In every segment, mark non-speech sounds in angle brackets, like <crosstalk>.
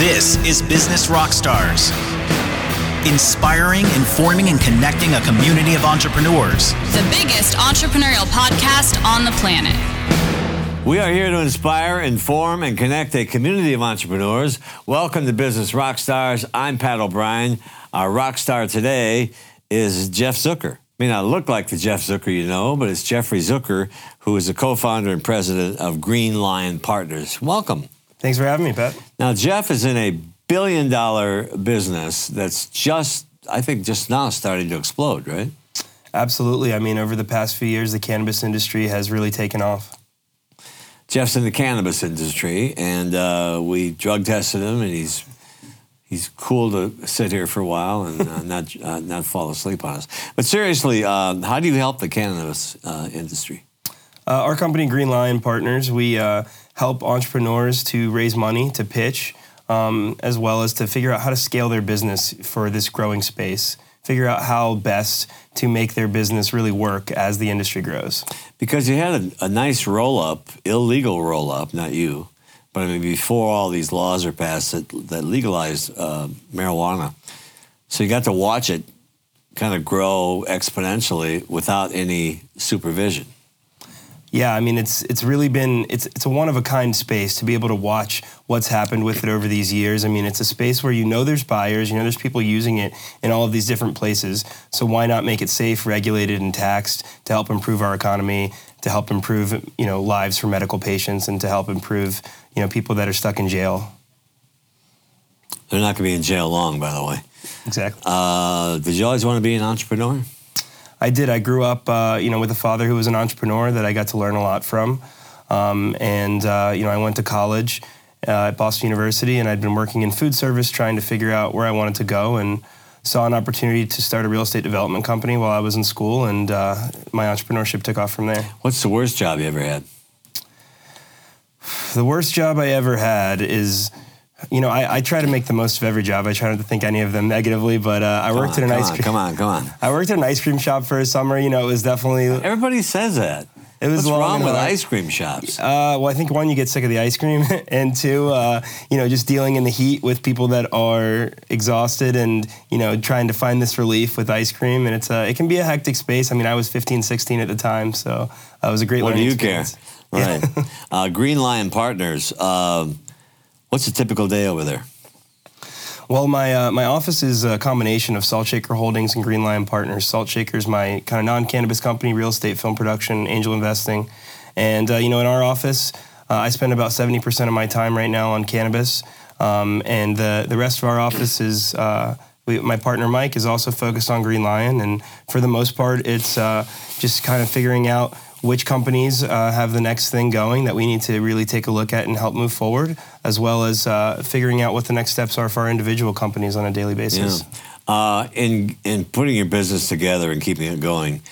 This is Business Rockstars. Inspiring, informing, and connecting a community of entrepreneurs. The biggest entrepreneurial podcast on the planet. We are here to inspire, inform, and connect a community of entrepreneurs. Welcome to Business Rockstars. I'm Pat O'Brien. Our rock star today is Jeff Zucker. May not look like the Jeff Zucker you know, but it's Jeffrey Zucker, who is the co-founder and president of Green Lion Partners. Welcome. Thanks for having me, Pat. Now, Jeff is in a billion dollar business that's just, I think, just now starting to explode, right? Absolutely. I mean, over the past few years, the cannabis industry has really taken off. Jeff's in the cannabis industry, and uh, we drug tested him, and he's he's cool to sit here for a while and uh, not uh, not fall asleep on us. But seriously, uh, how do you help the cannabis uh, industry? Uh, our company, Green Lion Partners, we uh, help entrepreneurs to raise money to pitch, um, as well as to figure out how to scale their business for this growing space. Figure out how best to make their business really work as the industry grows. Because you had a, a nice roll up, illegal roll up, not you, but I mean before all these laws are passed that that legalize uh, marijuana, so you got to watch it kind of grow exponentially without any supervision. Yeah, I mean it's it's really been it's it's a one of a kind space to be able to watch what's happened with it over these years. I mean it's a space where you know there's buyers, you know there's people using it in all of these different places. So why not make it safe, regulated, and taxed to help improve our economy, to help improve you know lives for medical patients, and to help improve you know people that are stuck in jail. They're not going to be in jail long, by the way. Exactly. Uh, did you always want to be an entrepreneur? I did. I grew up, uh, you know, with a father who was an entrepreneur that I got to learn a lot from. Um, and uh, you know, I went to college uh, at Boston University, and I'd been working in food service, trying to figure out where I wanted to go, and saw an opportunity to start a real estate development company while I was in school, and uh, my entrepreneurship took off from there. What's the worst job you ever had? The worst job I ever had is you know, I, I, try to make the most of every job. I try not to think any of them negatively, but uh, I worked on, at an ice cream. Come on, come on. <laughs> I worked at an ice cream shop for a summer. You know, it was definitely. Everybody says that. It was What's wrong with ice cream shops? Uh, well, I think one, you get sick of the ice cream, <laughs> and two, uh, you know, just dealing in the heat with people that are exhausted and you know trying to find this relief with ice cream, and it's a, it can be a hectic space. I mean, I was 15, 16 at the time, so uh, it was a great. What do you experience. care? Right. <laughs> uh, Green Lion Partners. What's a typical day over there? Well, my uh, my office is a combination of Salt Shaker Holdings and Green Lion Partners. Salt Shaker is my kind of non-cannabis company, real estate, film production, angel investing, and uh, you know, in our office, uh, I spend about seventy percent of my time right now on cannabis, um, and the the rest of our office is. Uh, we, my partner Mike is also focused on Green Lion, and for the most part, it's uh, just kind of figuring out which companies uh, have the next thing going that we need to really take a look at and help move forward, as well as uh, figuring out what the next steps are for our individual companies on a daily basis. Yeah. Uh, in in putting your business together and keeping it going,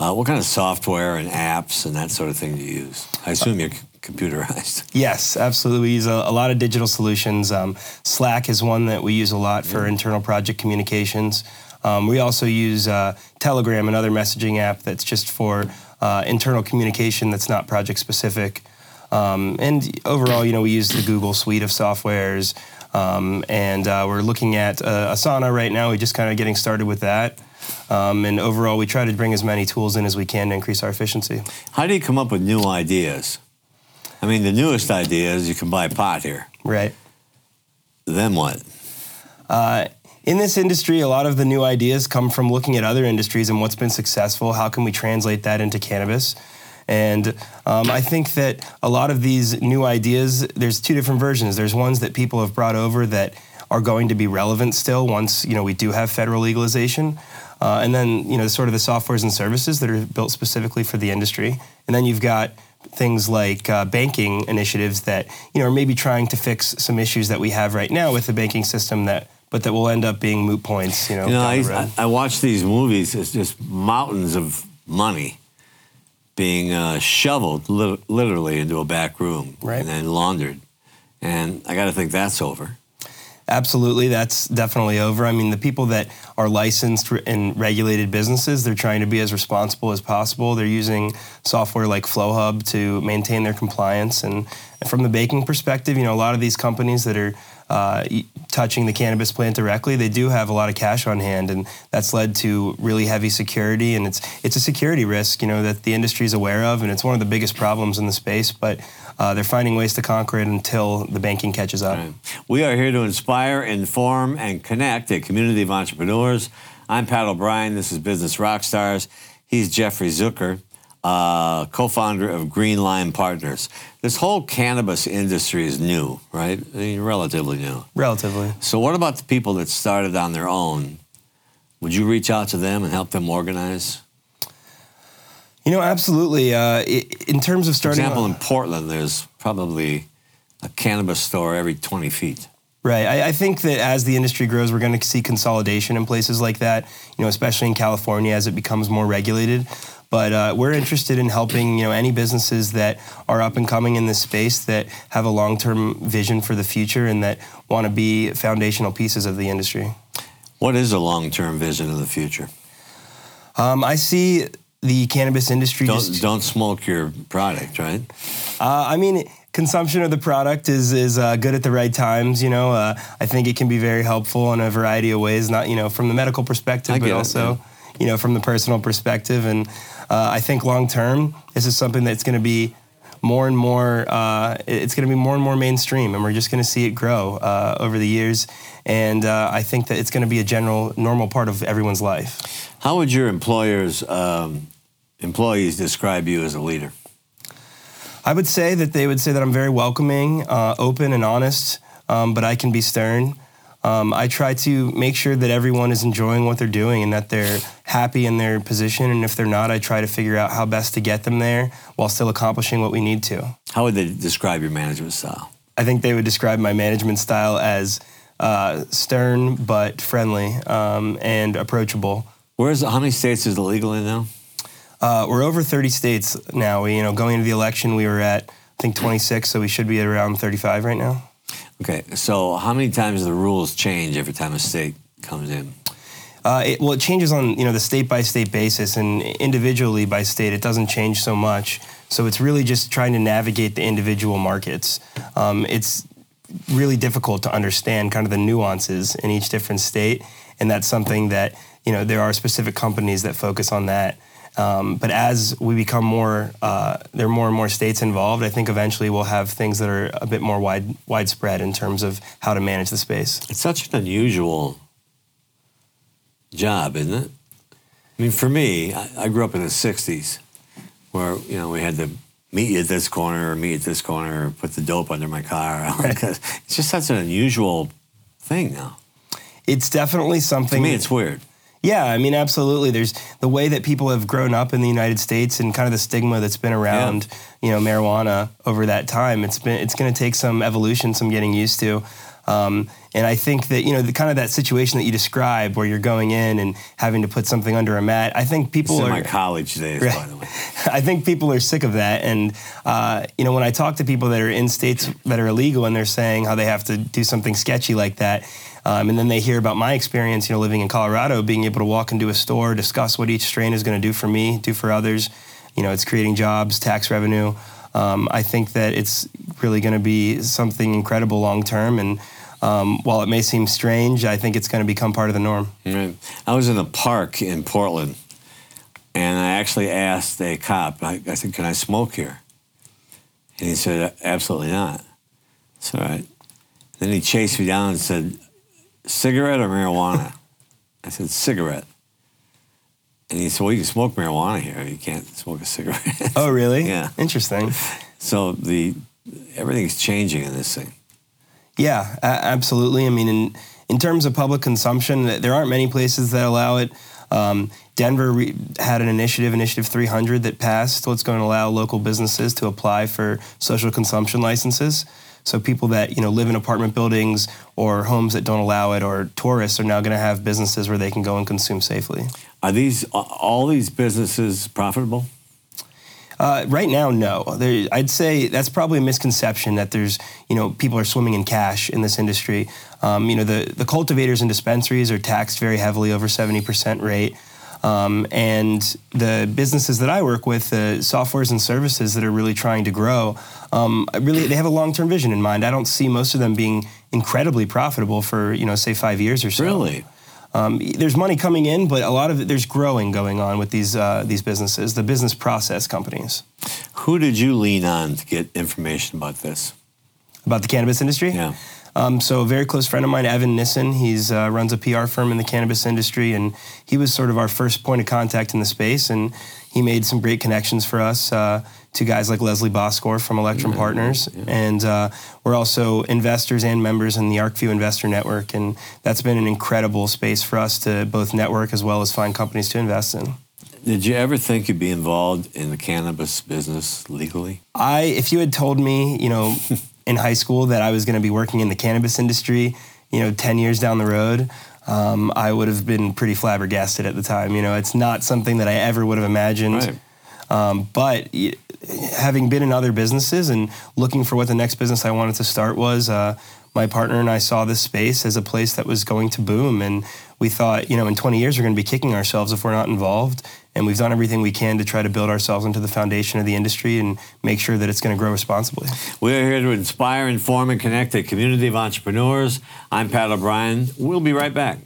uh, what kind of software and apps and that sort of thing do you use? I assume you're computerized. <laughs> Yes, absolutely. We use a, a lot of digital solutions. Um, Slack is one that we use a lot for Yeah. internal project communications. Um, we also use uh, Telegram, another messaging app that's just for uh, internal communication that's not project specific. Um, and overall, you know, we use the Google suite of softwares, um, and uh, we're looking at uh, Asana right now. We're just kind of getting started with that. Um, and overall, we try to bring as many tools in as we can to increase our efficiency. How do you come up with new ideas? I mean, the newest idea is you can buy pot here. Right. Then what? Uh, in this industry, a lot of the new ideas come from looking at other industries and what's been successful. How can we translate that into cannabis? And um, I think that a lot of these new ideas, there's two different versions. There's ones that people have brought over that are going to be relevant still once you know we do have federal legalization, uh, and then you know sort of the softwares and services that are built specifically for the industry, and then you've got things like uh, banking initiatives that you know are maybe trying to fix some issues that we have right now with the banking system that but that will end up being moot points you know, You know, I. I, watch these movies. It's just mountains of money being uh, shoveled li- literally into a back room Right. and then laundered. And I got to think that's over. Absolutely, that's definitely over. I mean, the people that are licensed and regulated businesses, they're trying to be as responsible as possible. They're using software like FlowHub to maintain their compliance. And from the baking perspective, you know, a lot of these companies that are uh, touching the cannabis plant directly, they do have a lot of cash on hand, and that's led to really heavy security. And it's it's a security risk, you know, that the industry is aware of, and it's one of the biggest problems in the space. But uh, they're finding ways to conquer it until the banking catches up. Right. We are here to inspire, inform, and connect a community of entrepreneurs. I'm Pat O'Brien. This is Business Rockstars. He's Jeffrey Zucker, uh, co-founder of Green Lion Partners. This whole cannabis industry is new, right? I mean, relatively new. Relatively. So, what about the people that started on their own? Would you reach out to them and help them organize? You know, absolutely. Uh, in terms of starting. For example, in Portland, there's probably a cannabis store every 20 feet. Right. I, I think that as the industry grows, we're going to see consolidation in places like that. You know, especially in California as it becomes more regulated. But uh, we're interested in helping you know any businesses that are up and coming in this space that have a long-term vision for the future and that want to be foundational pieces of the industry. What is a long-term vision of the future? Um, I see the cannabis industry Don't just don't smoke your product, right? Uh, I mean, consumption of the product is is uh, good at the right times. You know, uh, I think it can be very helpful in a variety of ways. Not you know from the medical perspective, but it, also yeah. you know from the personal perspective. And uh, I think long term, this is something that's going to be more and more. Uh, it's going to be more and more mainstream, and we're just going to see it grow uh, over the years. And uh, I think that it's going to be a general normal part of everyone's life. How would your employers um, employees describe you as a leader? I would say that they would say that I'm very welcoming, uh, open, and honest, um, but I can be stern. Um, I try to make sure that everyone is enjoying what they're doing and that they're happy in their position. And if they're not, I try to figure out how best to get them there while still accomplishing what we need to. How would they describe your management style? I think they would describe my management style as uh, stern but friendly um, and approachable. Where's how many states is it legal in now? Uh, we're over 30 states now. We, you know, going into the election, we were at I think 26, so we should be at around 35 right now. Okay, so how many times do the rules change every time a state comes in? Uh, it, well, it changes on you know the state by state basis, and individually by state, it doesn't change so much. So it's really just trying to navigate the individual markets. Um, it's really difficult to understand kind of the nuances in each different state, and that's something that you know there are specific companies that focus on that. Um, but as we become more, uh, there are more and more states involved. I think eventually we'll have things that are a bit more wide widespread in terms of how to manage the space. It's such an unusual job, isn't it? I mean, for me, I, I grew up in the '60s, where you know we had to meet you at this corner or meet at this corner, or put the dope under my car. <laughs> It's just such an unusual thing now. It's definitely something. To me, it's weird. Yeah, I mean, absolutely. There's the way that people have grown up in the United States and kind of the stigma that's been around, you know, marijuana over that time. It's been it's going to take some evolution, some getting used to. Um, and I think that you know the kind of that situation that you described, where you're going in and having to put something under a mat. I think people in are. my college days, by the way. <laughs> I think people are sick of that. And, uh, you know, when I talk to people that are in states that are illegal and they're saying how they have to do something sketchy like that, um, and then they hear about my experience, you know, living in Colorado, being able to walk into a store, discuss what each strain is going to do for me, do for others. You know, it's creating jobs, tax revenue. Um, I think that it's really going to be something incredible long term. And um, while it may seem strange, I think it's going to become part of the norm. Right. I was in a park in Portland, and I actually asked a cop. I, I said, "Can I smoke here?" And he said, "Absolutely not." It's all right. Then he chased me down and said, "Cigarette or marijuana?" I said, "Cigarette." And he said, "Well, you can smoke marijuana here. You can't smoke a cigarette." Oh, really? <laughs> Yeah. Interesting. so the everything's changing in this thing. Yeah, absolutely. I mean, in in terms of public consumption, there aren't many places that allow it. Um, Denver re- had an initiative, Initiative 300, that passed. So it's going to allow local businesses to apply for social consumption licenses. So people that you know live in apartment buildings or homes that don't allow it, or tourists, are now going to have businesses where they can go and consume safely. Are these all these businesses profitable? Uh, right now, no. There, I'd say that's probably a misconception that there's, you know, people are swimming in cash in this industry. Um, you know, the, the cultivators and dispensaries are taxed very heavily over 70% rate. Um, and the businesses that I work with, the softwares and services that are really trying to grow, um, really they have a long-term vision in mind. I don't see most of them being incredibly profitable for you know say five years or so. Really? Um, there's money coming in, but a lot of it, there's growing going on with these uh, these businesses, the business process companies. Who did you lean on to get information about this? About the cannabis industry? Yeah. Um, so a very close friend of mine, Evan Nison, he's uh, runs a PR firm in the cannabis industry, and he was sort of our first point of contact in the space, and he made some great connections for us uh, to guys like Leslie Bocskor from Electrum Yeah, Partners, yeah. and uh, we're also investors and members in the ArcView Investor Network, and that's been an incredible space for us to both network as well as find companies to invest in. Did you ever think you'd be involved in the cannabis business legally? I, if you had told me, you know, <laughs> in high school that I was going to be working in the cannabis industry, you know, 10 years down the road, um, I would have been pretty flabbergasted at the time. You know, it's not something that I ever would have imagined. Right. Um, but y- having been in other businesses and looking for what the next business I wanted to start was, uh, my partner and I saw this space as a place that was going to boom. And we thought, you know, in 20 years, we're going to be kicking ourselves if we're not involved. And we've done everything we can to try to build ourselves into the foundation of the industry and make sure that it's going to grow responsibly. We are here to inspire, inform, and connect a community of entrepreneurs. I'm Pat O'Brien. We'll be right back.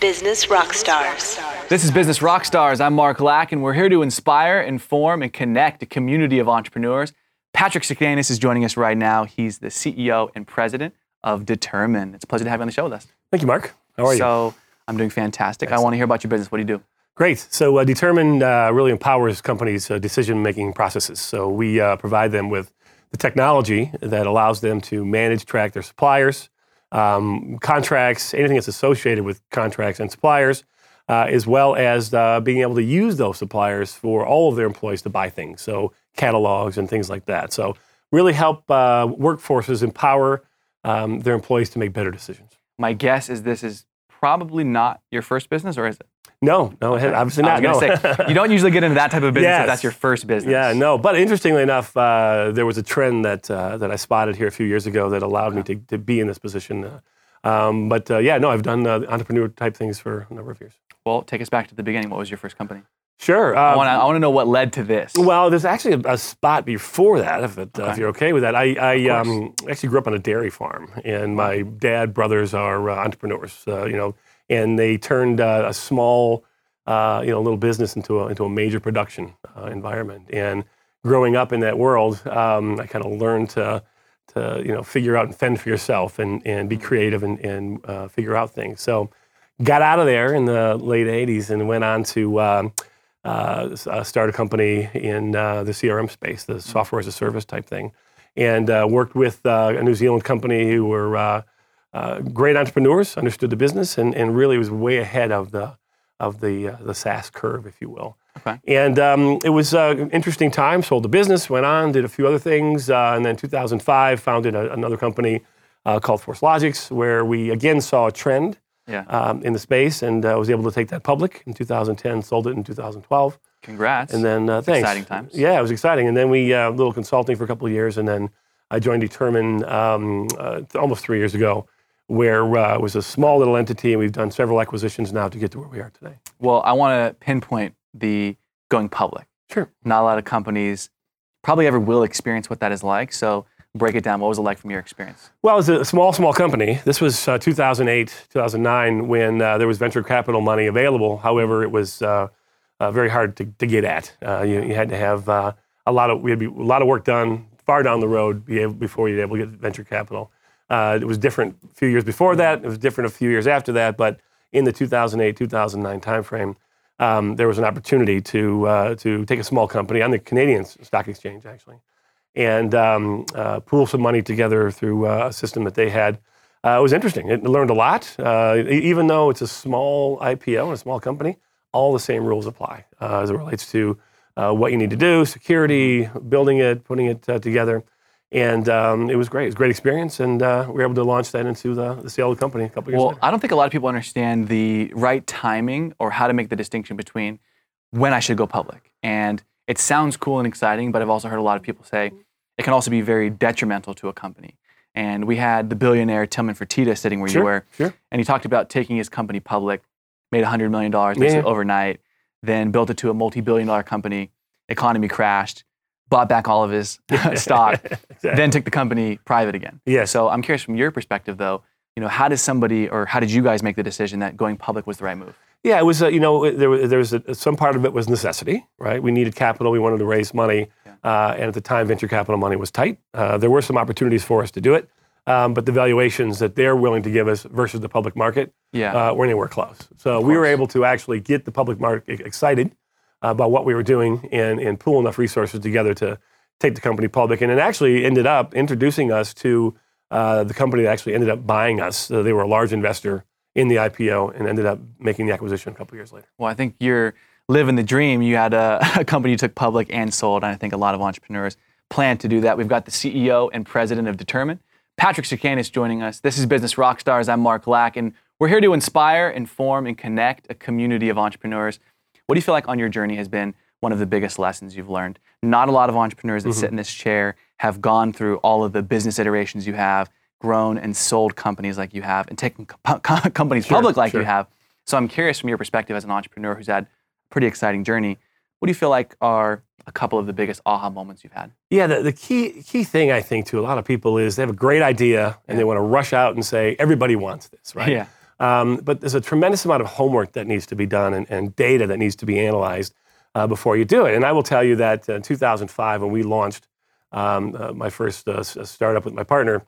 Business Rockstars. This is Business Rockstars. I'm Mark Lack, and we're here to inspire, inform, and connect a community of entrepreneurs. Patrick Stakenas is joining us right now. He's the CEO and president of Determine. It's a pleasure to have you on the show with us. Thank you, Mark. How are you? So I'm doing fantastic. I want to hear about your business. What do you do? Great. So uh, Determine uh, really empowers companies' uh, decision-making processes. So we uh, provide them with the technology that allows them to manage, track their suppliers, um, contracts, anything that's associated with contracts and suppliers, uh, as well as uh, being able to use those suppliers for all of their employees to buy things. So catalogs and things like that. So really help uh, workforces empower um, their employees to make better decisions. My guess is this is probably not your first business, or is it? No, no, obviously not. I was going to no. say, you don't usually get into that type of business if that's your first business. Yeah, no. But interestingly enough, uh, there was a trend that uh, that I spotted here a few years ago that allowed me to, to be in this position. Uh, um, but uh, yeah, no, I've done uh, entrepreneur type things for a number of years. Well, take us back to the beginning. What was your first company? Sure. I want to I want to know what led to this. well, there's actually a, a spot before that, if, it, uh, if you're okay with that. I, I um, actually grew up on a dairy farm, and my dad, brothers are uh, entrepreneurs, uh, you know, and they turned uh, a small, uh, you know, little business into a, into a major production uh, environment. And growing up in that world, um, I kind of learned to, to, you know, figure out and fend for yourself and, and be creative and, and uh, figure out things. So got out of there in the late 80s and went on to um, uh, start a company in uh, the CRM space, the software as a service type thing, and uh, worked with uh, a New Zealand company who were uh, uh, great entrepreneurs, understood the business, and, and really was way ahead of the of the uh, the SaaS curve, if you will. Okay. And um, it was uh, an interesting time. Sold the business, went on, did a few other things, uh, and then 2005 founded a, another company uh, called ForceLogix, where we again saw a trend yeah. um, in the space and uh, was able to take that public in 2010, sold it in 2012. Congrats. And then, uh, thanks. exciting times. Yeah, it was exciting. And then we, uh, a little consulting for a couple of years. And then I joined Determine um, uh, almost three years ago, where uh, it was a small little entity. And we've done several acquisitions now to get to where we are today. Well, I want to pinpoint the going public. Sure. Not a lot of companies probably ever will experience what that is like. So break it down. What was it like from your experience? Well, it was a small, small company. This was uh, 2008, 2009, when uh, there was venture capital money available. However, it was uh, uh, very hard to, to get at. Uh, you, you had to have uh, a lot of we had a lot of work done far down the road before you'd able to get venture capital. It was different a few years before that. It was different a few years after that. But in the 2008, 2009 timeframe, um, there was an opportunity to to take a small company on the Canadian Stock Exchange, actually, and um, uh, pool some money together through uh, a system that they had. Uh, it was interesting. It learned a lot. Uh, even though it's a small IPO and a small company, all the same rules apply uh, as it relates to uh, what you need to do, security, building it, putting it uh, together. And um, it was great. It was a great experience, and uh, we were able to launch that into the, the sale of the company a couple years Well, later. I don't think a lot of people understand the right timing or how to make the distinction between when I should go public. And it sounds cool and exciting, but I've also heard a lot of people say it can also be very detrimental to a company. And we had the billionaire Tillman Fertitta sitting where Sure, you were, sure. and he talked about taking his company public. made $100 million Yeah. overnight, then built it to a multi billion dollar company, economy crashed, bought back all of his <laughs> <laughs> stock, then took the company private again. Yeah. So I'm curious from your perspective though, you know, how does somebody or how did you guys make the decision that going public was the right move? Yeah, it was. Uh, you know, there was, there was a, some part of it was necessity, right? We needed capital. We wanted to raise money, uh, and at the time, venture capital money was tight. Uh, there were some opportunities for us to do it, um, but the valuations that they're willing to give us versus the public market Yeah. uh, weren't anywhere close. So we were able to actually get the public market excited about what we were doing and, and pool enough resources together to take the company public. And it actually ended up introducing us to uh, the company that actually ended up buying us. So they were a large investor in the IPO and ended up making the acquisition a couple years later. Well, I think you're living the dream. You had a, <laughs> a company you took public and sold, and I think a lot of entrepreneurs plan to do that. We've got the CEO and president of Determine, Patrick Stakenas, joining us. This is Business Rockstars. I'm Mark Lack, and we're here to inspire, inform, and connect a community of entrepreneurs. What do you feel like on your journey has been one of the biggest lessons you've learned? Not a lot of entrepreneurs that sit mm-hmm. in this chair have gone through all of the business iterations you have, grown and sold companies like you have, and taken co- <laughs> companies public like you have. So I'm curious from your perspective as an entrepreneur who's had a pretty exciting journey. What do you feel like are a couple of the biggest aha moments you've had? Yeah, the, the key key thing I think to a lot of people is they have a great idea and they want to rush out and say everybody wants this, right? Yeah. Um, but there's a tremendous amount of homework that needs to be done and, and data that needs to be analyzed uh, before you do it. And I will tell you that uh, in 2005, when we launched um, uh, my first uh, startup with my partner,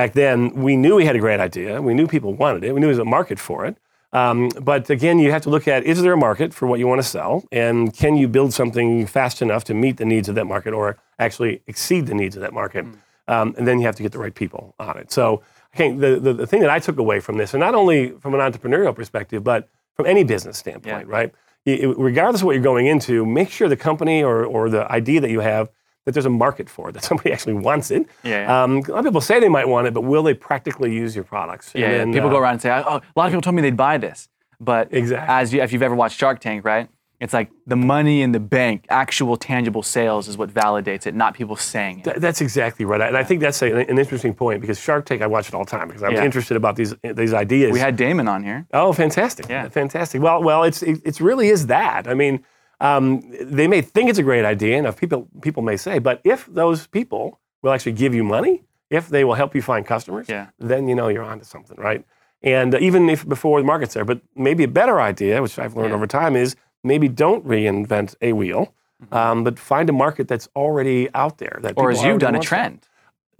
back then we knew we had a great idea. We knew people wanted it. We knew there was a market for it. Um, but again, you have to look at is there a market for what you want to sell, and can you build something fast enough to meet the needs of that market, or actually exceed the needs of that market? Um, and then you have to get the right people on it. So I think the, the, the thing that I took away from this, and not only from an entrepreneurial perspective, but from any business standpoint, Yeah. right? You- regardless of what you're going into, make sure the company or, or the idea that you have that there's a market for it, that <laughs> somebody actually wants it. Yeah, yeah. Um, a lot of people say they might want it, but will they practically use your products? Yeah, then, people uh, go around and say, "Oh, a lot of people told me they'd buy this," but Exactly. as you, if you've ever watched Shark Tank, right? It's like the money in the bank, actual tangible sales is what validates it, not people saying it. Th- That's exactly right, and I think that's a, an interesting point because Shark Tank, I watch it all the time because I'm Yeah. interested about these these ideas. We had Daymond on here. Oh, fantastic! Yeah. fantastic. Well, well, it's it, it's really is that. I mean, um, they may think it's a great idea, and if people people may say, but if those people will actually give you money, if they will help you find customers, Yeah. then you know you're onto something, right? And uh, even if before the market's there, but maybe a better idea, which I've learned Yeah. over time, is maybe don't reinvent a wheel, um, but find a market that's already out there. That Mm-hmm. Or as you've done a trend.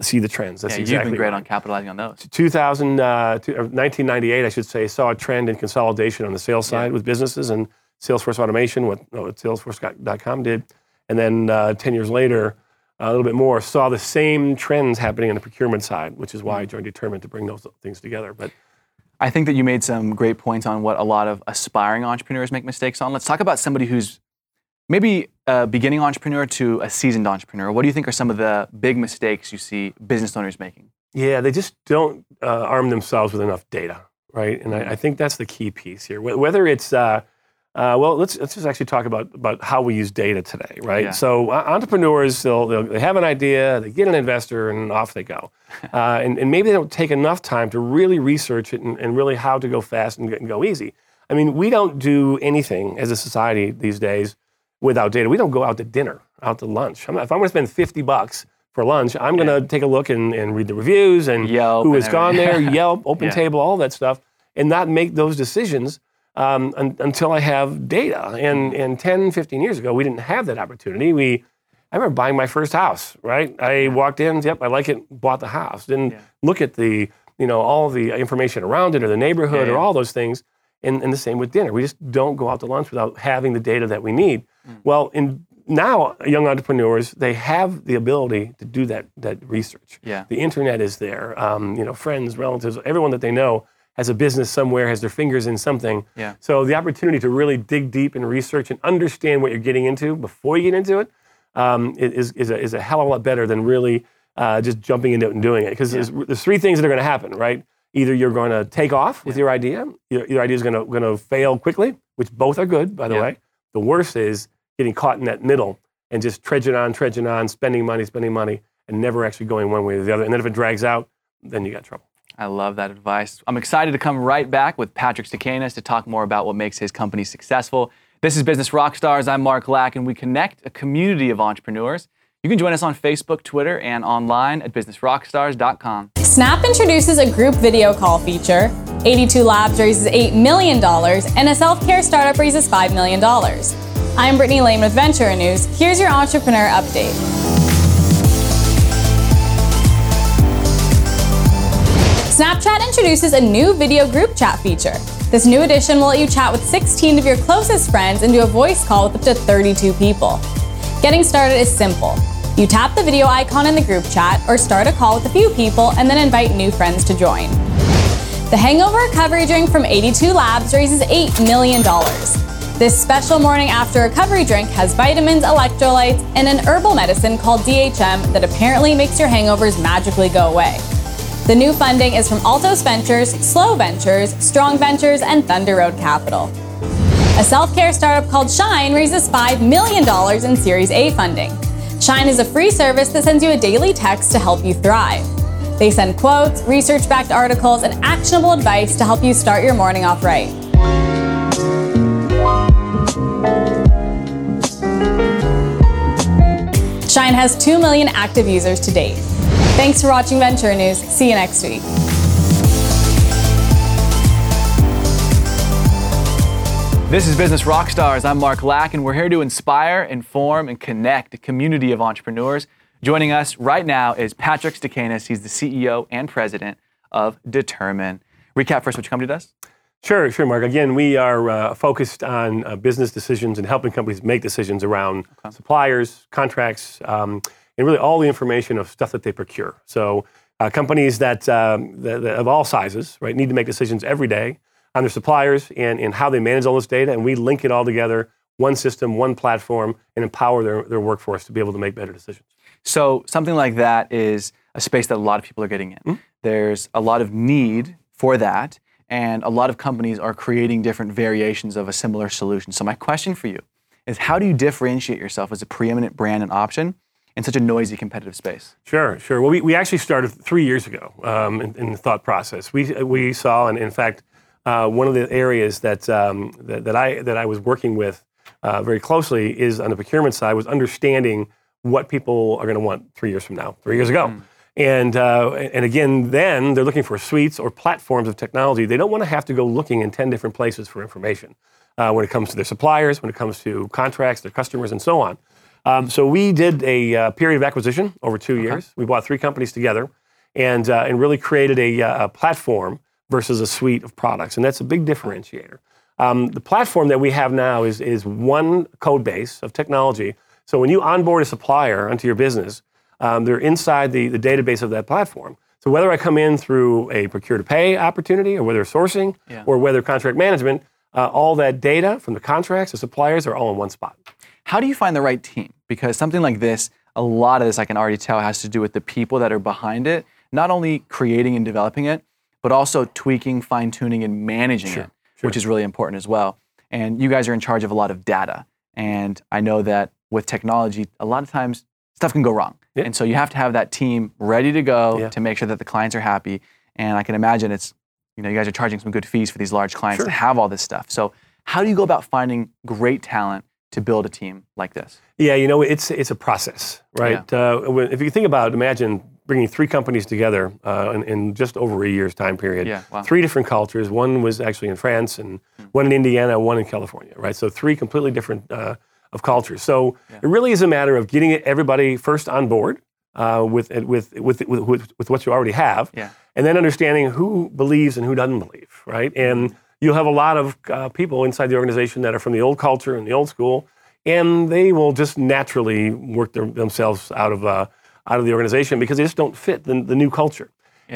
See the trends. That's Yeah, exactly you've been great right. on capitalizing on those. 2000, uh, to- uh, 1998, I should say, saw a trend in consolidation on the sales side with businesses and Salesforce automation, what, what Salesforce.com did. And then uh, 10 years later, a little bit more, saw the same trends happening on the procurement side, which is why I joined Determined to bring those things together. But I think that you made some great points on what a lot of aspiring entrepreneurs make mistakes on. Let's talk about somebody who's maybe a beginning entrepreneur to a seasoned entrepreneur. What do you think are some of the big mistakes you see business owners making? Yeah, they just don't uh, arm themselves with enough data, right? And I, I think that's the key piece here. Whether it's, uh, uh, well, let's let's just actually talk about about how we use data today, right? Yeah. So uh, entrepreneurs, they'll, they'll they have an idea, they get an investor, and off they go. <laughs> Uh, and, and maybe they don't take enough time to really research it and, and really how to go fast and, and go easy. I mean, we don't do anything as a society these days without data. We don't go out to dinner, out to lunch. I'm not, if I'm going to spend 50 bucks for lunch, I'm going to take a look and, and read the reviews and Yelp who has gone there. <laughs> Yelp, Open Yeah. Table, all that stuff, and not make those decisions um, un- until I have data. And, Mm-hmm. and 10, 15 years ago, we didn't have that opportunity. We, I remember buying my first house, right? I walked in, yep, I like it, bought the house. Didn't Yeah. look at the, you know, all the information around it or the neighborhood Yeah, or all those things. And, and the same with dinner. We just don't go out to lunch without having the data that we need. Mm. Well, in now young entrepreneurs, they have the ability to do that that research. Yeah. The internet is there. Um, you know, friends, relatives, everyone that they know has a business somewhere, has their fingers in something. Yeah. So the opportunity to really dig deep and research and understand what you're getting into before you get into it um, is, is, a, is a hell of a lot better than really uh, just jumping into it and doing it. Because there's, there's three things that are going to happen, right? Either you're going to take off with your idea, your, your idea is going to going to fail quickly, which both are good, by the Yeah. way. The worst is getting caught in that middle and just trudging on, trudging on, spending money, spending money, and never actually going one way or the other. And then if it drags out, then you got trouble. I love that advice. I'm excited to come right back with Patrick Stakenas to talk more about what makes his company successful. This is Business Rockstars. I'm Mark Lack, and we connect a community of entrepreneurs. You can join us on Facebook, Twitter, and online at businessrockstars.com. Snap introduces a group video call feature. 82 Labs raises $8 million, and a self care startup raises $5 million. I'm Brittany Lane with Venture News. Here's your entrepreneur update. Snapchat introduces a new video group chat feature. This new addition will let you chat with 16 of your closest friends and do a voice call with up to 32 people. Getting started is simple. You tap the video icon in the group chat or start a call with a few people and then invite new friends to join. The Hangover Recovery Drink from 82 Labs raises $8 million. This special morning after recovery drink has vitamins, electrolytes, and an herbal medicine called DHM that apparently makes your hangovers magically go away. The new funding is from Altos Ventures, Slow Ventures, Strong Ventures, and Thunder Road Capital. A self care startup called Shine raises $5 million in Series A funding. Shine is a free service that sends you a daily text to help you thrive. They send quotes, research backed articles, and actionable advice to help you start your morning off right. Shine has 2 million active users to date. Thanks for watching Venture News. See you next week. This is Business Rockstars. I'm Mark Lack, and we're here to inspire, inform, and connect a community of entrepreneurs. Joining us right now is Patrick Stakenas. He's the CEO and president of Determine. Recap first what your company does. Sure, sure, Mark. Again, we are uh, focused on uh, business decisions and helping companies make decisions around suppliers, contracts, um, and really all the information of stuff that they procure. So, uh, companies that, um, that, that of all sizes, right, need to make decisions every day on their suppliers and, and how they manage all this data, and we link it all together, one system, one platform, and empower their, their workforce to be able to make better decisions. So, something like that is a space that a lot of people are getting in. Mm-hmm. There's a lot of need for that, and a lot of companies are creating different variations of a similar solution. So, my question for you is how do you differentiate yourself as a preeminent brand and option in such a noisy competitive space? Sure, sure. Well, we, we actually started three years ago um, in, in the thought process. We, we saw, and in fact, uh, one of the areas that, um, that, that, I, that I was working with uh, very closely is on the procurement side was understanding what people are going to want three years from now, three years ago. And, uh, and again, then they're looking for suites or platforms of technology. They don't want to have to go looking in 10 different places for information uh, when it comes to their suppliers, when it comes to contracts, their customers, and so on. Um, so we did a uh, period of acquisition over two years. We bought three companies together and, uh, and really created a, uh, a platform versus a suite of products. And that's a big differentiator. Um, the platform that we have now is, is one code base of technology. So when you onboard a supplier onto your business, um, they're inside the, the database of that platform. So whether I come in through a procure to pay opportunity or whether sourcing Yeah. or whether contract management, uh, all that data from the contracts, the suppliers are all in one spot. How do you find the right team? Because something like this, a lot of this I can already tell has to do with the people that are behind it, not only creating and developing it, but also tweaking, fine tuning, and managing it, which is really important as well. And you guys are in charge of a lot of data. And I know that with technology, a lot of times stuff can go wrong. Yeah. And so you have to have that team ready to go Yeah. to make sure that the clients are happy. And I can imagine it's, you know, you guys are charging some good fees for these large clients Sure. to have all this stuff. So how do you go about finding great talent to build a team like this? Yeah, you know, it's it's a process, right? Uh, if you think about, imagine bringing three companies together uh, in, in just over a year's time period. Yeah, wow. Three different cultures. One was actually in France, and one in Indiana, one in California, right? So three completely different uh, of cultures. So it really is a matter of getting everybody first on board uh, with, with, with, with, with, with what you already have, Yeah. and then understanding who believes and who doesn't believe, right? And you'll have a lot of uh, people inside the organization that are from the old culture and the old school, and they will just naturally work their, themselves out of uh, out of the organization because they just don't fit the, the new culture.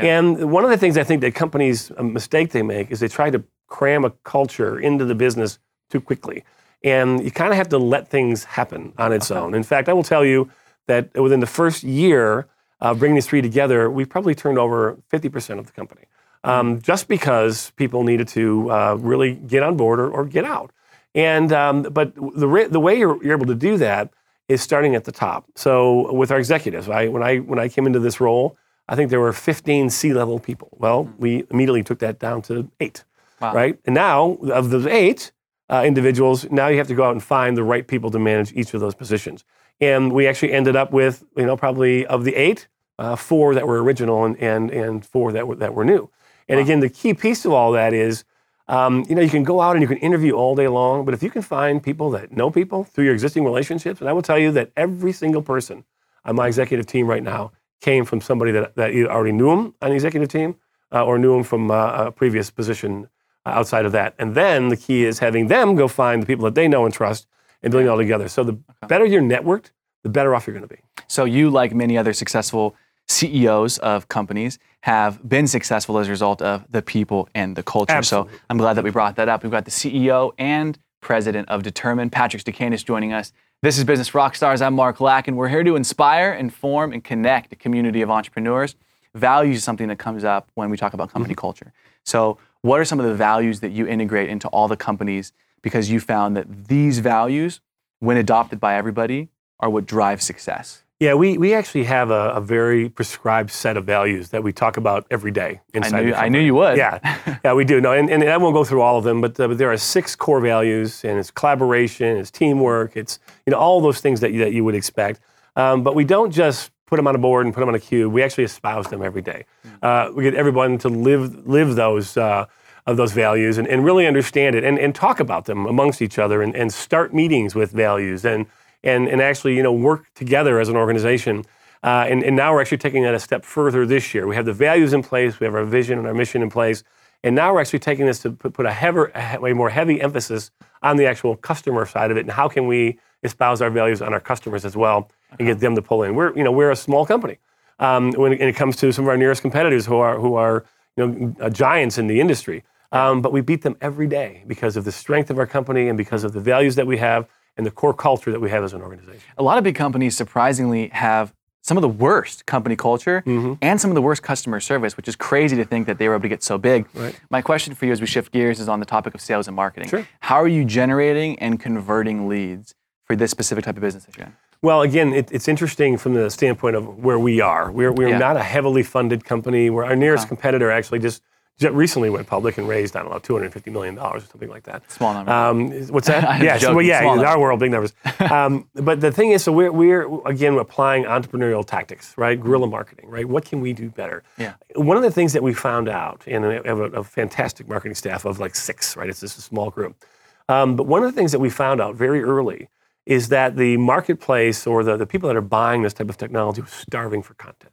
And one of the things I think that companies a mistake they make is they try to cram a culture into the business too quickly, and you kind of have to let things happen on its own. In fact, I will tell you that within the first year of bringing these three together, we've probably turned over 50% of the company. Um, just because people needed to uh, really get on board or, or get out. And um, but the re- the way you're, you're able to do that is starting at the top. So with our executives, I, when I when I came into this role, I think there were 15 C-level people. Well, we immediately took that down to eight, Wow. right? And now of those eight uh, individuals, now you have to go out and find the right people to manage each of those positions. And we actually ended up with, you know, probably of the eight, uh, four that were original and, and, and four that were, that were new. And again, the key piece of all that is, um, you know, you can go out and you can interview all day long, but if you can find people that know people through your existing relationships, and I will tell you that every single person on my executive team right now came from somebody that, that either already knew them on the executive team uh, or knew them from uh, a previous position uh, outside of that. And then the key is having them go find the people that they know and trust and doing it all together. So the better you're networked, the better off you're going to be. So you, like many other successful CEOs of companies, have been successful as a result of the people and the culture. Absolutely. So I'm glad that we brought that up. We've got the CEO and president of Determine, Patrick Stakenas, joining us. This is Business Rockstars. I'm Mark Lack, and we're here to inspire, inform, and connect a community of entrepreneurs. Values is something that comes up when we talk about company mm-hmm. culture. So, what are some of the values that you integrate into all the companies because you found that these values, when adopted by everybody, are what drive success? Yeah, we, we actually have a, a very prescribed set of values that we talk about every day I inside knew, the I knew you would. Yeah, <laughs> yeah, we do. No, and, and I won't go through all of them, but, uh, but there are six core values, and it's collaboration, it's teamwork, it's you know all those things that you, that you would expect. Um, but we don't just put them on a board and put them on a cube. We actually espouse them every day. Uh, we get everyone to live live those. Uh, of those values and, and really understand it and, and talk about them amongst each other and, and start meetings with values and, and, and actually you know work together as an organization. Uh, and, and now we're actually taking that a step further this year. We have the values in place, we have our vision and our mission in place, and now we're actually taking this to put, put a, heavier, a more heavy emphasis on the actual customer side of it and how can we espouse our values on our customers as well and get them to pull in. We're you know we're a small company um, when it, when it comes to some of our nearest competitors who are who are you know uh, giants in the industry, um, but we beat them every day because of the strength of our company and because of the values that we have and the core culture that we have as an organization. A lot of big companies surprisingly have some of the worst company culture Mm-hmm. and some of the worst customer service, which is crazy to think that they were able to get so big. Right. My question for you as we shift gears is on the topic of sales and marketing. Sure. How are you generating and converting leads for this specific type of business that you're in? Well, again, it, it's interesting from the standpoint of where we are. We're, we're Yeah. not a heavily funded company. Where our nearest competitor actually just recently went public and raised, I don't know, $250 million or something like that. Small number. Um, what's that? <laughs> I'm yes, well, yeah, Small in number. our world, big numbers. <laughs> um, but the thing is, so we're, we're again applying entrepreneurial tactics, right? Guerrilla marketing, right? What can we do better? Yeah. One of the things that we found out, and we have a, a fantastic marketing staff of like six, right? It's just a small group. Um, but one of the things that we found out very early is that the marketplace or the, the people that are buying this type of technology was starving for content.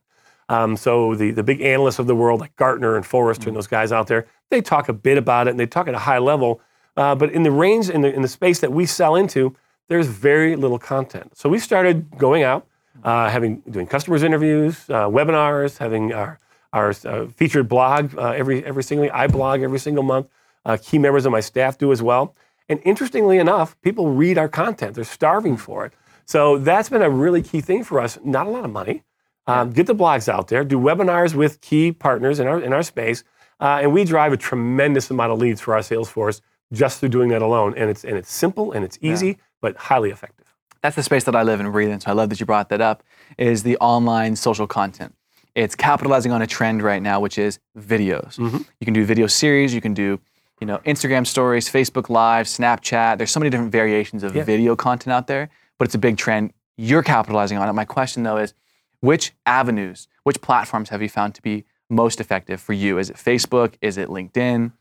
Um, so the, the big analysts of the world, like Gartner and Forrester and those guys out there, they talk a bit about it and they talk at a high level. Uh, but in the range, in the, in the space that we sell into, there's very little content. So we started going out, uh, having doing customers interviews, uh, webinars, having our our uh, featured blog uh, every every single I blog every single month. Uh, key members of my staff do as well. And interestingly enough, people read our content. They're starving for it. So that's been a really key thing for us. Not a lot of money. Um, get the blogs out there. Do webinars with key partners in our in our space, uh, and we drive a tremendous amount of leads for our sales force just through doing that alone. And it's and it's simple and it's easy, but highly effective. that's the space that I live and breathe in. So I love that you brought that up. Is the online social content? It's capitalizing on a trend right now, which is videos. You can do video series. You can do, you know, Instagram stories, Facebook Live, Snapchat. There's so many different variations of Yeah. video content out there, but it's a big trend. You're capitalizing on it. My question though is, which avenues, which platforms have you found to be most effective for you? Is it Facebook? Is it LinkedIn?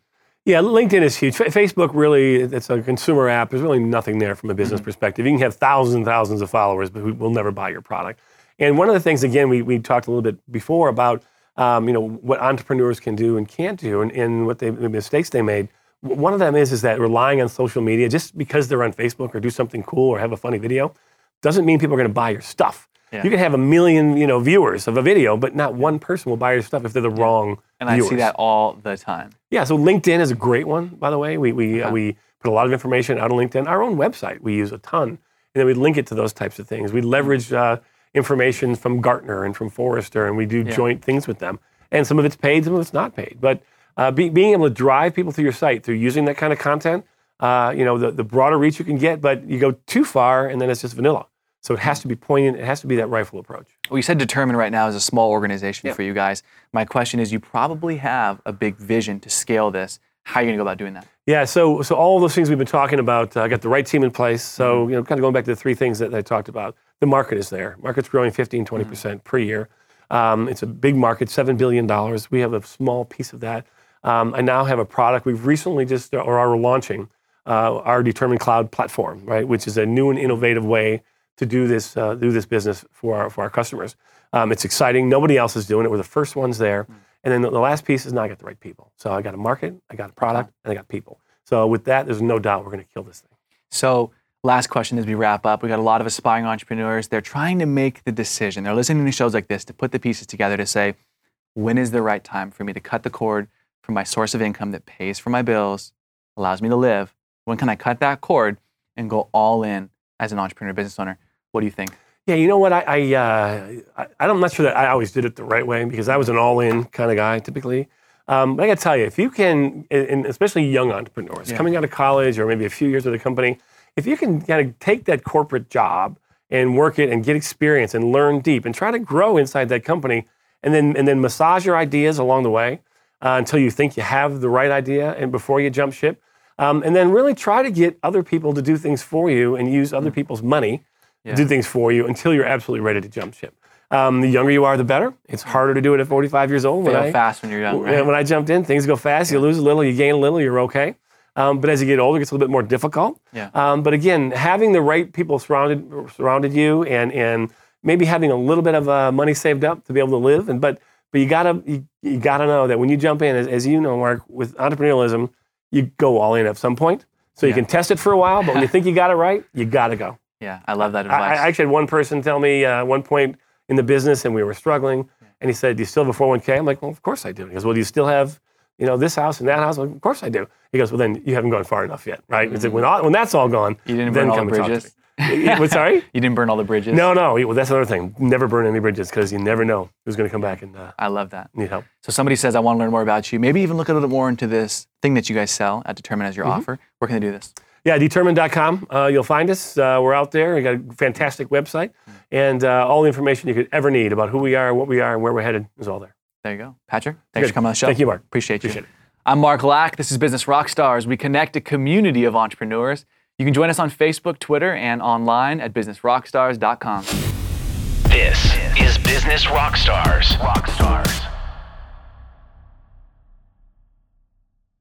Yeah, LinkedIn is huge. Fa- Facebook really, it's a consumer app. There's really nothing there from a business perspective. You can have thousands and thousands of followers, but who will never buy your product. And one of the things, again, we, we talked a little bit before about, um, you know, what entrepreneurs can do and can't do, and, and what they, the mistakes they made. One of them is is that relying on social media just because they're on Facebook or do something cool or have a funny video, doesn't mean people are going to buy your stuff. Yeah. You can have a million, you know, viewers of a video, but not one person will buy your stuff if they're the wrong And I viewers. see that all the time. Yeah, so LinkedIn is a great one, by the way. We, we, uh, we put a lot of information out on LinkedIn. Our own website, we use a ton. And then we link it to those types of things. We leverage uh, information from Gartner and from Forrester, and we do joint things with them. And some of it's paid, some of it's not paid. But uh, be, being able to drive people to your site through using that kind of content, uh, you know, the, the broader reach you can get, but you go too far, and then it's just vanilla. So it has to be poignant. It has to be that rifle approach. Well, you said Determine right now is a small organization for you guys. My question is, you probably have a big vision to scale this. How are you going to go about doing that? Yeah, so so all those things we've been talking about, I uh, got the right team in place. So Mm-hmm. you know, kind of going back to the three things that I talked about. The market is there. Market's growing 15, 20 Mm-hmm. percent per year. Um, it's a big market, seven billion dollars. We have a small piece of that. Um, I now have a product we've recently just or are launching uh, our Determined Cloud platform, right, which is a new and innovative way to do this uh, do this business for our for our customers. Um, it's exciting. Nobody else is doing it. We're the first ones there. And then the, the last piece is now I got the right people. So I got a market, I got a product, and I got people. So with that, there's no doubt we're going to kill this thing. So, last question as we wrap up. We got a lot of aspiring entrepreneurs. They're trying to make the decision. They're listening to shows like this to put the pieces together to say, when is the right time for me to cut the cord from my source of income that pays for my bills, allows me to live? When can I cut that cord and go all in as an entrepreneur business owner? What do you think? Yeah, you know what? I, I, uh, I I'm not sure that I always did it the right way because I was an all-in kind of guy typically. Um, but I got to tell you, if you can, and especially young entrepreneurs coming out of college or maybe a few years with a company, if you can kind of take that corporate job and work it and get experience and learn deep and try to grow inside that company, and then and then massage your ideas along the way uh, until you think you have the right idea and before you jump ship, um, and then really try to get other people to do things for you and use other people's money to do things for you until you're absolutely ready to jump ship. Um, the younger you are, the better. It's harder to do it at 45 years old. Fail I, fast when you're young, when- right? When I jumped in, things go fast. You lose a little, you gain a little, you're okay. Um, but as you get older, it gets a little bit more difficult. Yeah. Um, but again, having the right people surrounded surrounded you, and and maybe having a little bit of uh, money saved up to be able to live. And but but you gotta you, you gotta know that when you jump in, as, as you know, Mark, with entrepreneurialism, you go all in at some point. So you can test it for a while, but when you <laughs> think you got it right, you gotta go. Yeah, I love that advice. I actually had one person tell me uh, one point in the business, and we were struggling, and he said, "Do you still have a 401k?" I'm like, "Well, of course I do." He goes, "Well, do you still have, you know, this house and that house?" I'm like, of course I do. He goes, "Well, then you haven't gone far enough yet, right?" He said, "When all, when that's all gone, Mm-hmm. you didn't burn all the and talk to bridges. me." What, sorry? <laughs> You didn't burn all the bridges. No, no. Well, that's another thing. Never burn any bridges because you never know who's going to come back and uh, I love that. need help. So somebody says, I want to learn more about you. Maybe even look a little bit more into this thing that you guys sell at Determine as your Mm-hmm. offer. Where can they do this? Yeah, determined.com. Uh, you'll find us. Uh, we're out there. We got a fantastic website, and uh, all the information you could ever need about who we are, what we are, and where we're headed is all there. There you go. Patrick, thanks Good. for coming on the show. Thank you, Mark. Appreciate you. It. I'm Mark Lack. This is Business Rockstars. We connect a community of entrepreneurs. You can join us on Facebook, Twitter, and online at businessrockstars.com. This is Business Rockstars. Rockstars.